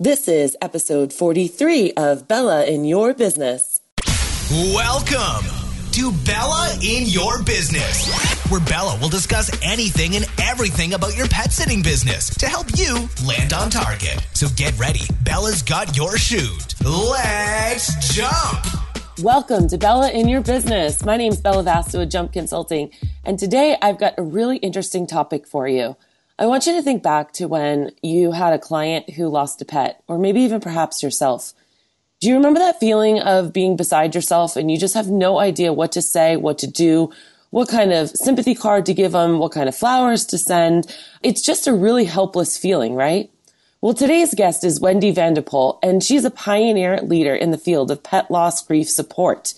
This is episode 43 of Bella in Your Business. Welcome to Bella in Your Business, where Bella will discuss anything and everything about your pet sitting business to help you land on target. So get ready. Bella's got your chute. Let's jump. Welcome to Bella in Your Business. My name is Bella Vasta with Jump Consulting, and today I've got a really interesting topic for you. I want you to think back to when you had a client who lost a pet, or maybe even perhaps yourself. Do you remember that feeling of being beside yourself and you just have no idea what to say, what to do, what kind of sympathy card to give them, what kind of flowers to send? It's just a really helpless feeling, right? Well, today's guest is Wendy Van de Poll, and she's a pioneer leader in the field of pet loss grief support.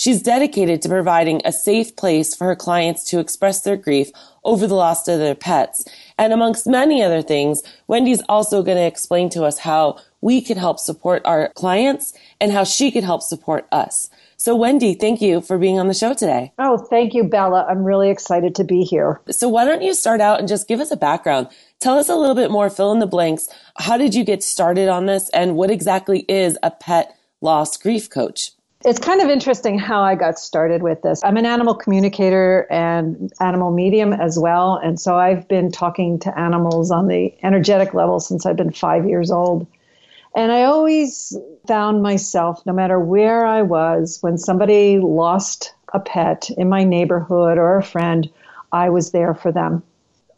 She's dedicated to providing a safe place for her clients to express their grief over the loss of their pets. And amongst many other things, Wendy's also going to explain to us how we could help support our clients and how she could help support us. So, Wendy, thank you for being on the show today. Oh, thank you, Bella. I'm really excited to be here. So, why don't you start out and just give us a background? Tell us a little bit more, fill in the blanks. How did you get started on this, and what exactly is a pet loss grief coach? It's kind of interesting how I got started with this. I'm an animal communicator and animal medium as well. And so I've been talking to animals on the energetic level since I've been five years old. And I always found myself, no matter where I was, when somebody lost a pet in my neighborhood or a friend, I was there for them.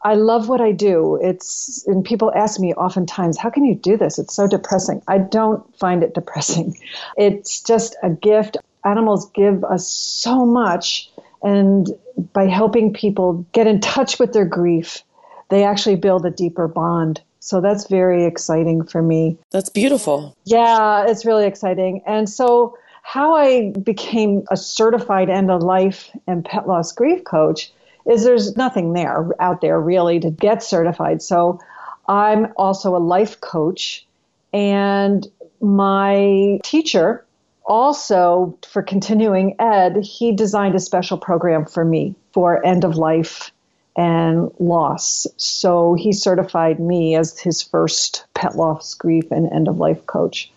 I love what I do. It's and people ask me oftentimes, how can you do this? It's so depressing. I don't find it depressing. It's just a gift. Animals give us so much and by helping people get in touch with their grief, they actually build a deeper bond. So that's very exciting for me. That's beautiful. Yeah, it's really exciting. And so how I became a certified end of life and pet loss grief coach is there's nothing there out there really to get certified. So I'm also a life coach and my teacher also for continuing ed, he designed a special program for me for end of life and loss. So he certified me as his first pet loss grief and end of life coach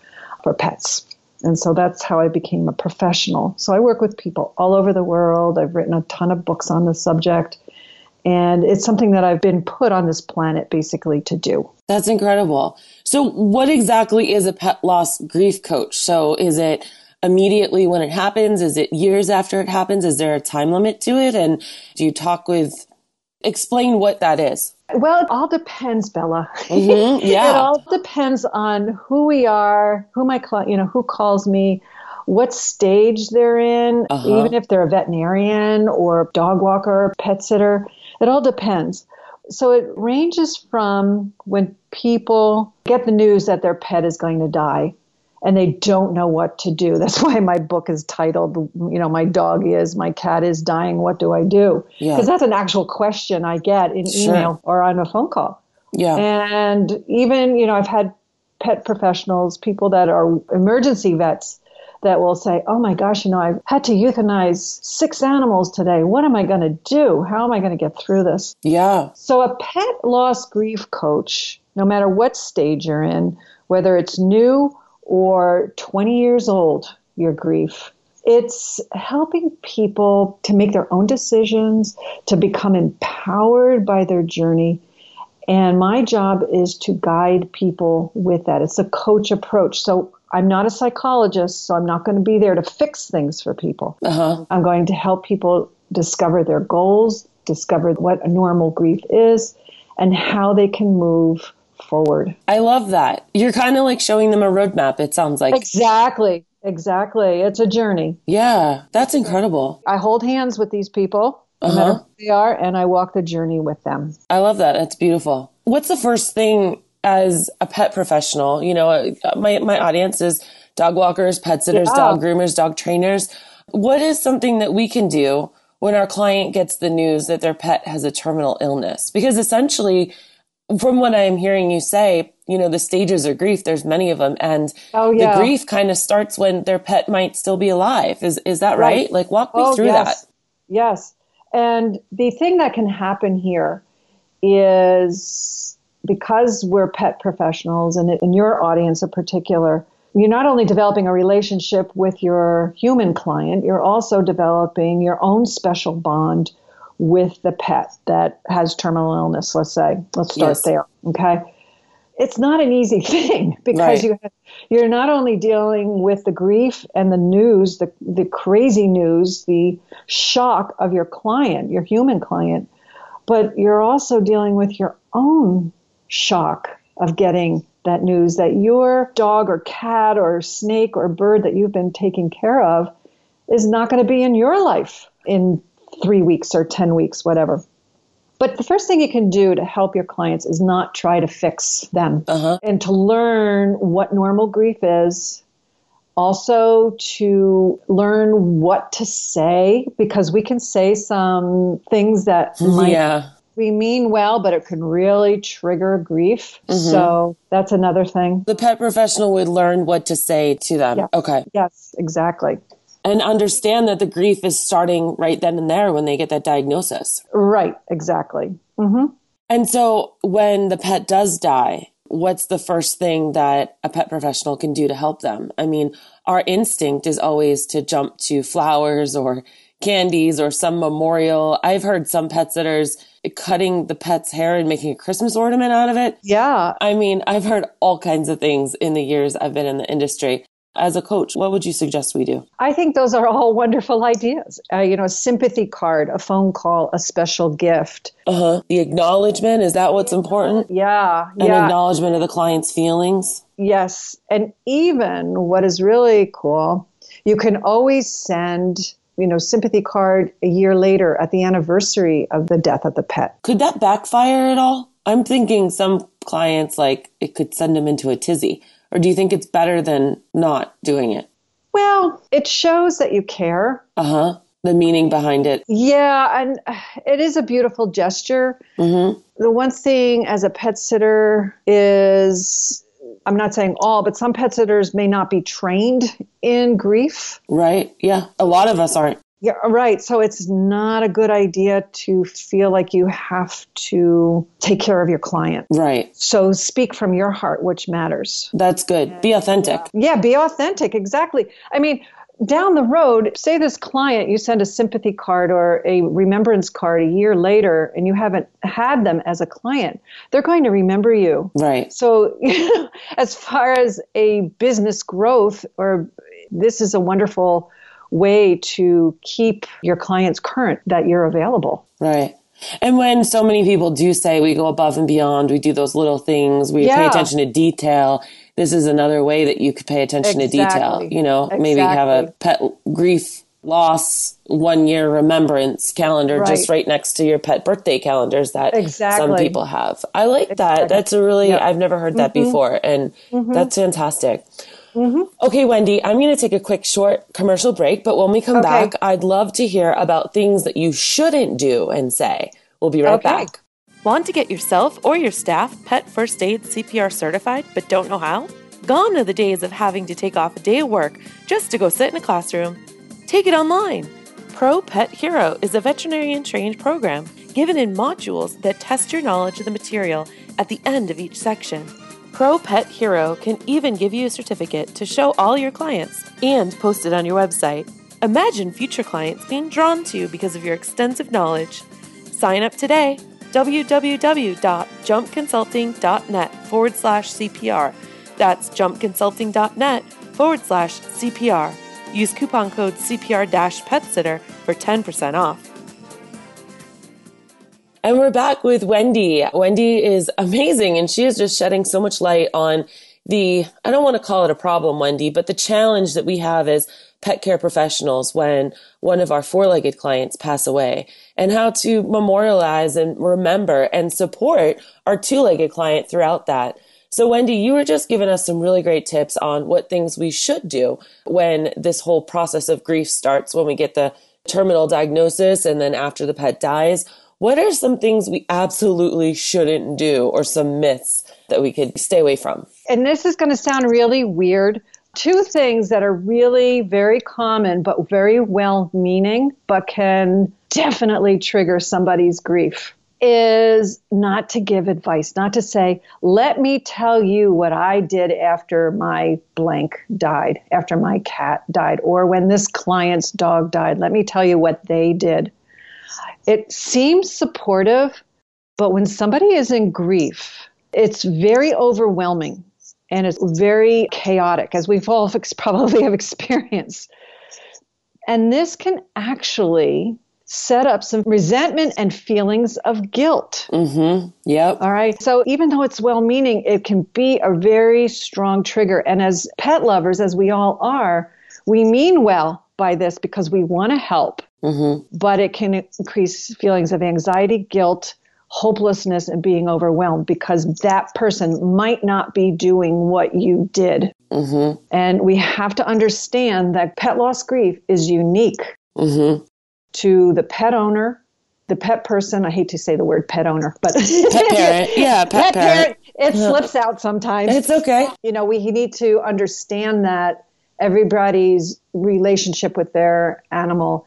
for pets. And so that's how I became a professional. So I work with people all over the world. I've written a ton of books on the subject. And it's something that I've been put on this planet basically to do. That's incredible. So, what exactly is a pet loss grief coach? So, is it immediately when it happens? Is it years after it happens? Is there a time limit to it? And do you talk with, explain what that is? Well, it all depends, Bella. Mm-hmm. Yeah. it all depends on who we are, who my client, you know, who calls me, what stage they're in, uh-huh. even if they're a veterinarian or dog walker, pet sitter. It all depends. So it ranges from when people get the news that their pet is going to die and they don't know what to do. That's why my book is titled, you know, My Dog Is, My Cat Is Dying, What Do I Do? Because yeah. that's an actual question I get in sure. email or on a phone call. Yeah. And even, you know, I've had pet professionals, people that are emergency vets that will say, Oh my gosh, you know, I've had to euthanize six animals today. What am I going to do? How am I going to get through this? Yeah. So, a pet loss grief coach, no matter what stage you're in, whether it's new or 20 years old, your grief. It's helping people to make their own decisions, to become empowered by their journey. And my job is to guide people with that. It's a coach approach. So I'm not a psychologist, so I'm not going to be there to fix things for people. Uh-huh. I'm going to help people discover their goals, discover what a normal grief is, and how they can move forward. I love that. You're kind of like showing them a roadmap, it sounds like. Exactly. Exactly. It's a journey. Yeah, that's incredible. I hold hands with these people, no uh-huh. matter who they are, and I walk the journey with them. I love that. It's beautiful. What's the first thing as a pet professional? You know, my, my audience is dog walkers, pet sitters, yeah. dog groomers, dog trainers. What is something that we can do when our client gets the news that their pet has a terminal illness? Because essentially, from what I'm hearing you say, you know, the stages of grief, there's many of them. And oh, yeah. the grief kind of starts when their pet might still be alive. Is, is that right? right? Like, walk me oh, through yes. that. Yes. And the thing that can happen here is because we're pet professionals and in your audience in particular, you're not only developing a relationship with your human client, you're also developing your own special bond with the pet that has terminal illness, let's say. Let's start yes. there. Okay. It's not an easy thing because right. you you're not only dealing with the grief and the news, the the crazy news, the shock of your client, your human client, but you're also dealing with your own shock of getting that news that your dog or cat or snake or bird that you've been taking care of is not going to be in your life in three weeks or 10 weeks, whatever. But the first thing you can do to help your clients is not try to fix them uh-huh. and to learn what normal grief is. Also, to learn what to say because we can say some things that might yeah we mean well, but it can really trigger grief. Mm-hmm. So that's another thing. The pet professional would learn what to say to them. Yes. Okay. Yes, exactly. And understand that the grief is starting right then and there when they get that diagnosis. Right, exactly. Mm-hmm. And so when the pet does die, what's the first thing that a pet professional can do to help them? I mean, our instinct is always to jump to flowers or candies or some memorial. I've heard some pet sitters cutting the pet's hair and making a Christmas ornament out of it. Yeah. I mean, I've heard all kinds of things in the years I've been in the industry. As a coach, what would you suggest we do? I think those are all wonderful ideas. Uh, you know, a sympathy card, a phone call, a special gift. Uh huh. The acknowledgement is that what's important? Yeah. An yeah. acknowledgement of the client's feelings. Yes. And even what is really cool, you can always send you know, sympathy card a year later at the anniversary of the death of the pet. Could that backfire at all? I'm thinking some clients like it could send them into a tizzy. Or do you think it's better than not doing it? Well, it shows that you care. Uh huh. The meaning behind it. Yeah, and it is a beautiful gesture. Mm-hmm. The one thing as a pet sitter is I'm not saying all, but some pet sitters may not be trained in grief. Right. Yeah. A lot of us aren't. Yeah, right. So it's not a good idea to feel like you have to take care of your client. Right. So speak from your heart, which matters. That's good. Be authentic. Yeah, be authentic. Exactly. I mean, down the road, say this client, you send a sympathy card or a remembrance card a year later and you haven't had them as a client, they're going to remember you. Right. So, as far as a business growth, or this is a wonderful way to keep your clients current that you're available. Right. And when so many people do say we go above and beyond, we do those little things, we yeah. pay attention to detail, this is another way that you could pay attention exactly. to detail. You know, exactly. maybe have a pet grief loss one year remembrance calendar right. just right next to your pet birthday calendars that exactly. some people have. I like that. That's a really. I've never heard that mm-hmm. before. And mm-hmm. that's fantastic. Mm-hmm. Okay, Wendy, I'm going to take a quick short commercial break, but when we come okay. back, I'd love to hear about things that you shouldn't do and say. We'll be right okay. back. Want to get yourself or your staff pet first aid CPR certified but don't know how? Gone are the days of having to take off a day of work just to go sit in a classroom. Take it online. Pro Pet Hero is a veterinarian trained program given in modules that test your knowledge of the material at the end of each section. Pro Pet Hero can even give you a certificate to show all your clients and post it on your website. Imagine future clients being drawn to you because of your extensive knowledge. Sign up today www.jumpconsulting.net forward slash CPR. That's jumpconsulting.net forward slash CPR. Use coupon code CPR PetSitter for 10% off. And we're back with Wendy. Wendy is amazing and she is just shedding so much light on the, I don't want to call it a problem, Wendy, but the challenge that we have as pet care professionals when one of our four legged clients pass away and how to memorialize and remember and support our two legged client throughout that. So, Wendy, you were just giving us some really great tips on what things we should do when this whole process of grief starts, when we get the terminal diagnosis and then after the pet dies. What are some things we absolutely shouldn't do or some myths that we could stay away from? And this is going to sound really weird. Two things that are really very common but very well meaning, but can definitely trigger somebody's grief. is not to give advice, not to say, let me tell you what I did after my blank died, after my cat died, or when this client's dog died. Let me tell you what they did. It seems supportive, but when somebody is in grief, it's very overwhelming and it's very chaotic, as we've all probably have experienced. And this can actually set up some resentment and feelings of guilt. Mm-hmm. Yep. All right. So even though it's well meaning, it can be a very strong trigger. And as pet lovers, as we all are, we mean well by this because we want to help, mm-hmm. but it can increase feelings of anxiety, guilt, hopelessness, and being overwhelmed because that person might not be doing what you did. Mm-hmm. And we have to understand that pet loss grief is unique. Mm-hmm to the pet owner, the pet person. I hate to say the word pet owner, but pet parent. Yeah, pet, pet parent. parent. It slips out sometimes. It's okay. You know, we need to understand that everybody's relationship with their animal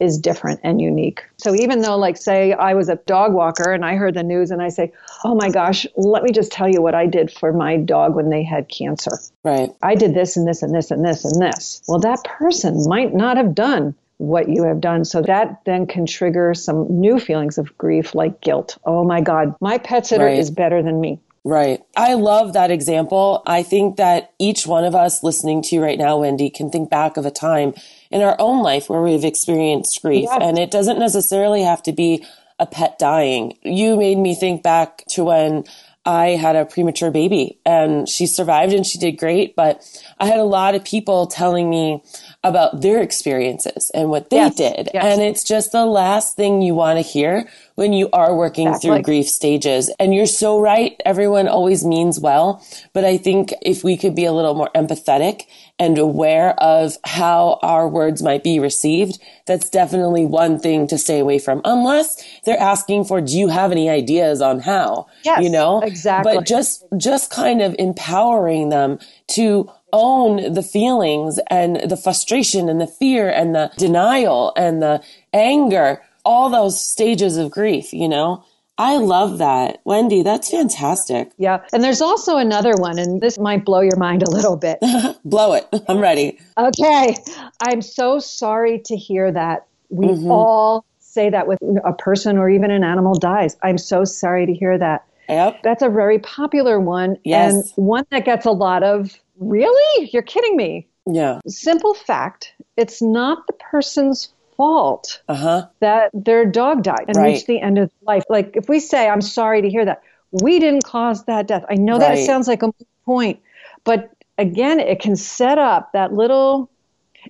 is different and unique. So even though, like, say, I was a dog walker and I heard the news and I say, oh my gosh, let me just tell you what I did for my dog when they had cancer. Right. I did this and this and this and this and this. Well, that person might not have done what you have done. So that then can trigger some new feelings of grief like guilt. Oh my God, my pet sitter right. is better than me. Right. I love that example. I think that each one of us listening to you right now, Wendy, can think back of a time in our own life where we've experienced grief. Yes. And it doesn't necessarily have to be a pet dying. You made me think back to when I had a premature baby and she survived and she did great. But I had a lot of people telling me, about their experiences and what they yes, did. Yes. And it's just the last thing you want to hear when you are working exactly. through grief stages. And you're so right. Everyone always means well. But I think if we could be a little more empathetic and aware of how our words might be received, that's definitely one thing to stay away from. Unless they're asking for, do you have any ideas on how? Yes, you know? Exactly. But just, just kind of empowering them to own the feelings and the frustration and the fear and the denial and the anger, all those stages of grief, you know? I love that. Wendy, that's fantastic. Yeah. And there's also another one, and this might blow your mind a little bit. blow it. I'm ready. Okay. I'm so sorry to hear that. We mm-hmm. all say that with a person or even an animal dies. I'm so sorry to hear that. Yep. That's a very popular one yes. and one that gets a lot of Really? You're kidding me. Yeah. Simple fact it's not the person's fault uh-huh. that their dog died and right. reached the end of life. Like, if we say, I'm sorry to hear that, we didn't cause that death. I know right. that sounds like a point, but again, it can set up that little,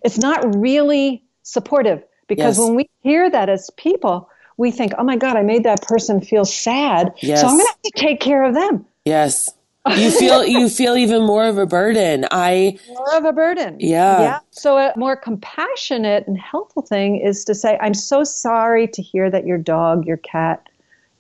it's not really supportive because yes. when we hear that as people, we think, oh my God, I made that person feel sad. Yes. So I'm going to have to take care of them. Yes you feel you feel even more of a burden. I more of a burden. Yeah. Yeah. So a more compassionate and helpful thing is to say, I'm so sorry to hear that your dog, your cat,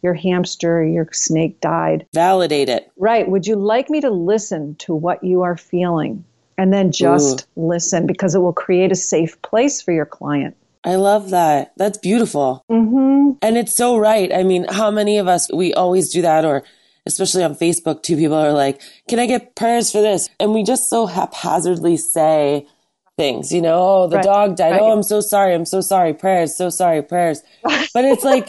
your hamster, your snake died. Validate it. Right. Would you like me to listen to what you are feeling? And then just Ooh. listen because it will create a safe place for your client. I love that. That's beautiful. Mm-hmm. And it's so right. I mean, how many of us, we always do that or especially on Facebook too, people are like, can I get prayers for this? And we just so haphazardly say things, you know, oh, the right. dog died. Right. Oh, I'm so sorry. I'm so sorry. Prayers. So sorry. Prayers. But it's like,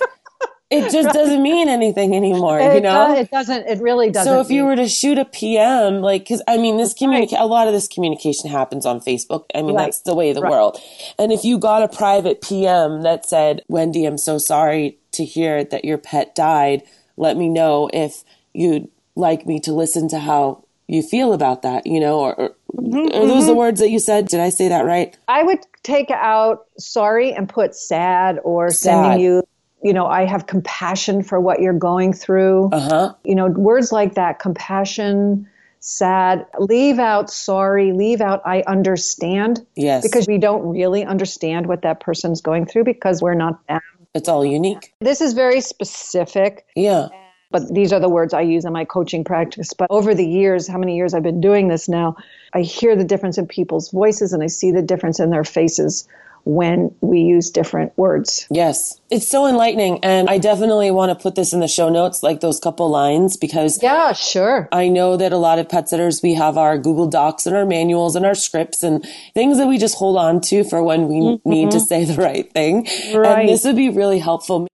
it just right. doesn't mean anything anymore, it you know? Does, it doesn't, it really doesn't. So if you were to shoot a PM, like, cause I mean, this communicate, a lot of this communication happens on Facebook. I mean, that's the way of the world. And if you got a private PM that said, Wendy, I'm so sorry to hear that your pet died. Let me know if you'd like me to listen to how you feel about that, you know, or, or mm-hmm, are those mm-hmm. the words that you said? Did I say that right? I would take out sorry and put sad or sad. sending you, you know, I have compassion for what you're going through. Uh-huh. You know, words like that, compassion, sad, leave out sorry, leave out I understand. Yes. Because we don't really understand what that person's going through because we're not them. It's all unique. This is very specific. Yeah but these are the words I use in my coaching practice. But over the years, how many years I've been doing this now, I hear the difference in people's voices and I see the difference in their faces when we use different words. Yes. It's so enlightening. And I definitely want to put this in the show notes, like those couple lines, because Yeah, sure. I know that a lot of pet sitters, we have our Google Docs and our manuals and our scripts and things that we just hold on to for when we mm-hmm. need to say the right thing. Right. And this would be really helpful.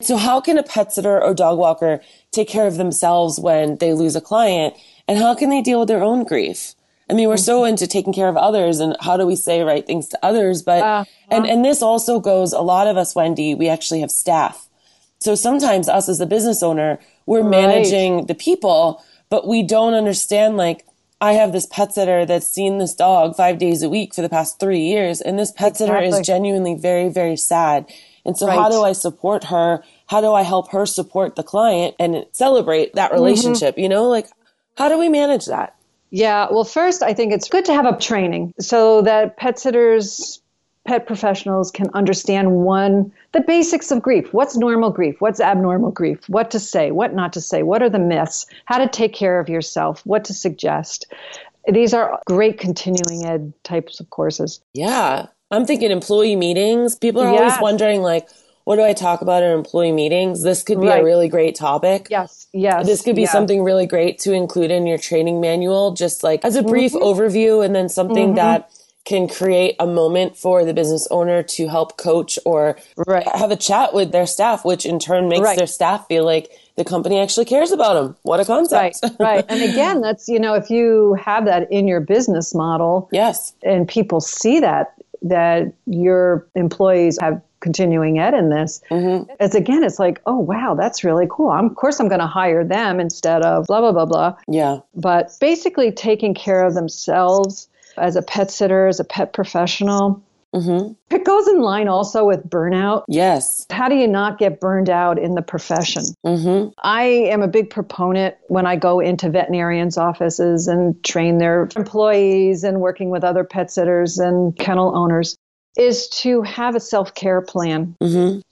So how can a pet sitter or dog walker take care of themselves when they lose a client? And how can they deal with their own grief? I mean, we're so into taking care of others and how do we say right things to others? But, Uh, and, and this also goes, a lot of us, Wendy, we actually have staff. So sometimes us as the business owner, we're managing the people, but we don't understand like, I have this pet sitter that's seen this dog five days a week for the past three years. And this pet sitter is genuinely very, very sad. And so how do I support her? How do I help her support the client and celebrate that mm-hmm. relationship? You know, like how do we manage that? Yeah, well, first, I think it's good to have a training so that pet sitters, pet professionals can understand one, the basics of grief. What's normal grief? What's abnormal grief? What to say? What not to say? What are the myths? How to take care of yourself? What to suggest? These are great continuing ed types of courses. Yeah. I'm thinking employee meetings. People are always wondering like, what do I talk about in employee meetings? This could be a really great topic. Yes, yes. This could be something really great to include in your training manual, just like as a brief Mm-hmm. overview and then something that can create a moment for the business owner to help coach or Right. have a chat with their staff, which in turn makes Right. their staff feel like the company actually cares about them. What a Right, concept. right. And again, that's, you know, if you have that in your business model, yes. and people see that that your employees have continuing ed in this. Mm-hmm. It's again it's like oh wow that's really cool. I'm, of course i'm going to hire them instead of blah blah blah blah. Yeah. but basically taking care of themselves as a pet sitter as a pet professional it goes in line also with burnout Yes. how do you not get burned out in the profession? Mm-hmm. I am a big proponent when I go into veterinarians' offices and train their employees and working with other pet sitters and kennel owners. Is to have a self care plan.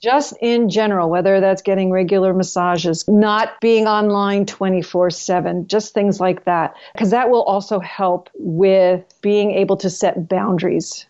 Just in general, whether that's getting regular massages, not being online 24 7, just things like that. Because that will also help with being able to set boundaries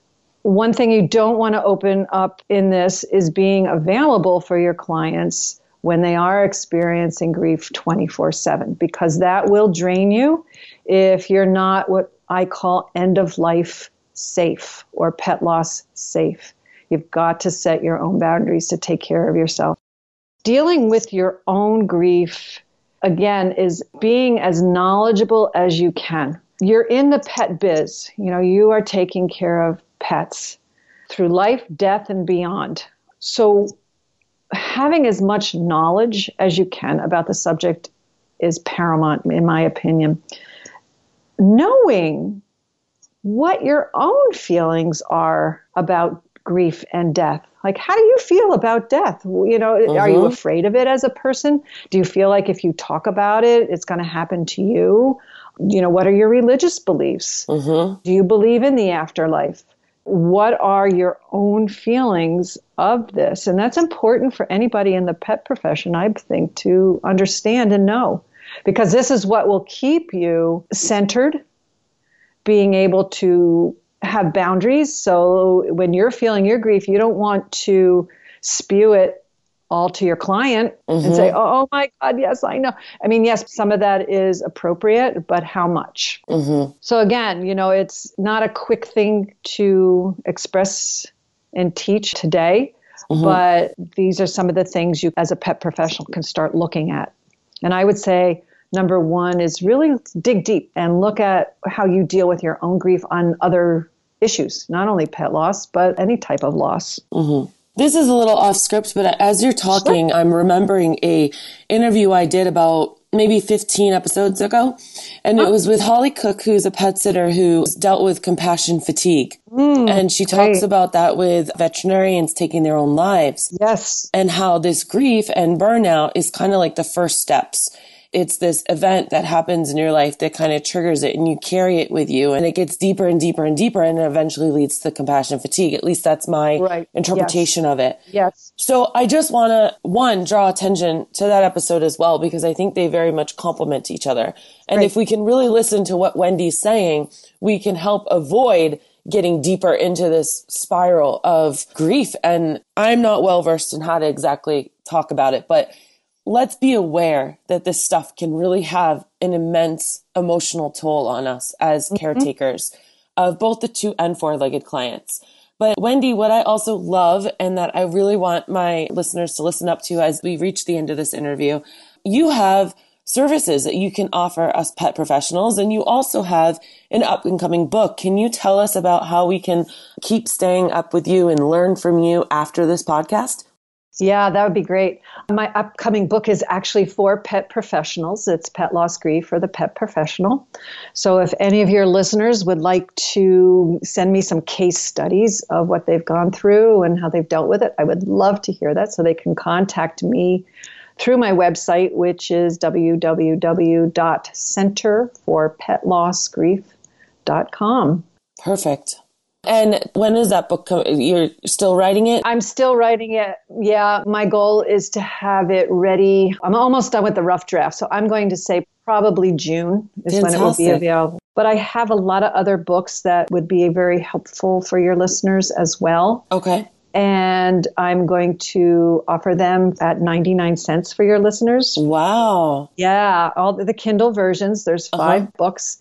one thing you don't want to open up in this is being available for your clients when they are experiencing grief 24 7, because that will drain you if you're not what I call end of life safe or pet loss safe. You've got to set your own boundaries to take care of yourself. Dealing with your own grief, again, is being as knowledgeable as you can. You're in the pet biz, you know, you are taking care of pets through life, death, and beyond. So, having as much knowledge as you can about the subject is paramount, in my opinion. Knowing what your own feelings are about grief and death. Like, how do you feel about death? You know, are you mm-hmm. afraid of it as a person? Do you feel like if you talk about it, it's going to happen to you? You know, what are your religious beliefs? Mm-hmm. Do you believe in the afterlife? What are your own feelings of this? And that's important for anybody in the pet profession, I think, to understand and know. Because this is what will keep you centered, being able to have boundaries. So when you're feeling your grief, you don't want to spew it all to your client and say, mm-hmm. oh, oh my God, yes, I know. I mean, yes, some of that is appropriate, but how much? Mm-hmm. So again, you know, it's not a quick thing to express and teach today, mm-hmm. but these are some of the things you, as a pet professional, can start looking at. And I would say, number one is really dig deep and look at how you deal with your own grief on other issues, not only pet loss, but any type of loss. This is a little off script, but as you're talking, I'm remembering a interview I did about maybe 15 episodes ago. And it was with Holly Cook, who's a pet sitter who's dealt with compassion fatigue. Mm, and she talks great. about that with veterinarians taking their own lives Yes. and how this grief and burnout is kind of like the first steps. It's this event that happens in your life that kind of triggers it and you carry it with you and it gets deeper and deeper and deeper and it eventually leads to compassion fatigue. At least that's my Right. interpretation of it. Yes. So I just want to, one, draw attention to that episode as well, because I think they very much complement each other. And if we can really listen to what Wendy's saying, we can help avoid getting deeper into this spiral of grief. And I'm not well versed in how to exactly talk about it, but let's be aware that this stuff can really have an immense emotional toll on us as mm-hmm. caretakers of both the two and four legged clients. But Wendy, what I also love and that I really want my listeners to listen up to as we reach the end of this interview, you have services that you can offer us pet professionals. And you also have an up and coming book. Can you tell us about how we can keep staying up with you and learn from you after this podcast? Yeah, that would be great. My upcoming book is actually for pet professionals. It's Pet Loss Grief for the Pet Professional. So if any of your listeners would like to send me some case studies of what they've gone through and how they've dealt with it, I would love to hear that. So they can contact me through my website, which is www.centerforpetlossgrief.com. Perfect. And when is that book coming? You're still writing it? I'm still writing it. Yeah, my goal is to have it ready. I'm almost done with the rough draft. So I'm going to say probably June is Fantastic. when it will be available. But I have a lot of other books that would be very helpful for your listeners as well. Okay and I'm going to offer them at 99 cents for your listeners. Wow. Yeah, all the Kindle versions. There's uh-huh. 5 uh-huh. books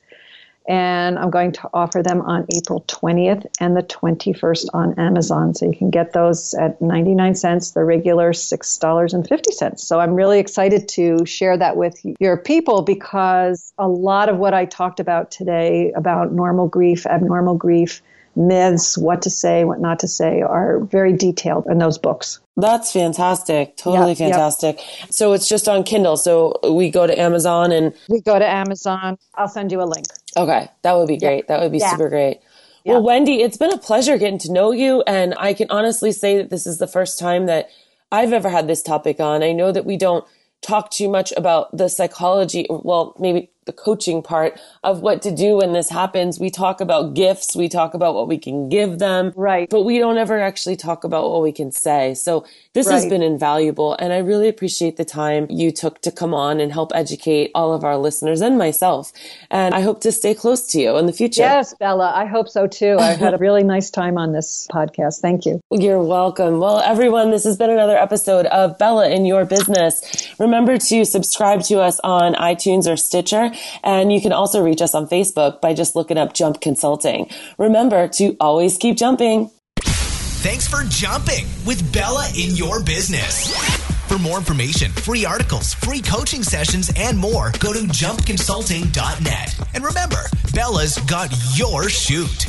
and I'm going to offer them on April 20th and the 21st on Amazon. So you can get those at 99 cents, the regular $6.50. So I'm really excited to share that with your people because a lot of what I talked about today about normal grief, abnormal grief, myths, what to say, what not to say, are very detailed in those books. That's fantastic. Totally yep, fantastic. Yep. So it's just on Kindle. So we go to Amazon and we go to Amazon. I'll send you a link. Okay. That would be great. That would be yeah. super great. Well, Wendy, it's been a pleasure getting to know you. And I can honestly say that this is the first time that I've ever had this topic on. I know that we don't talk too much about the psychology, well, maybe the coaching part of what to do when this happens. We talk about gifts, we talk about what we can give them, right? But we don't ever actually talk about what we can say. So this right. has been invaluable, and I really appreciate the time you took to come on and help educate all of our listeners and myself. And I hope to stay close to you in the future. Yes, Bella, I hope so too. I had a really nice time on this podcast. Thank you. You're welcome. Well, everyone, this has been another episode of Bella in Your Business. Remember to subscribe to us on iTunes or Stitcher. And you can also reach us on Facebook by just looking up Jump Consulting. Remember to always keep jumping. Thanks for jumping with Bella in your business. For more information, free articles, free coaching sessions, and more, go to jumpconsulting.net. And remember, Bella's got your chute.